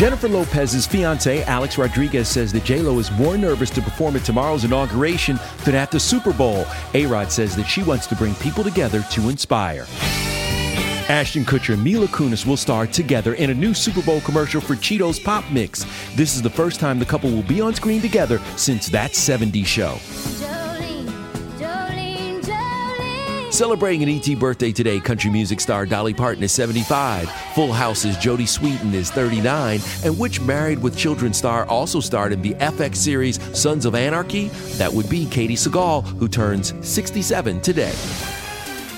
Jennifer Lopez's fiance, Alex Rodriguez, says that J-Lo is more nervous to perform at tomorrow's inauguration than at the Super Bowl. A-Rod says that she wants to bring people together to inspire. Ashton Kutcher and Mila Kunis will star together in a new Super Bowl commercial for Cheetos Pop Mix. This is the first time the couple will be on screen together since that 70s show. Celebrating an ET birthday today, country music star Dolly Parton is 75. Full House's Jodie Sweetin is 39. And which Married with Children star also starred in the FX series Sons of Anarchy? That would be Katey Sagal, who turns 67 today.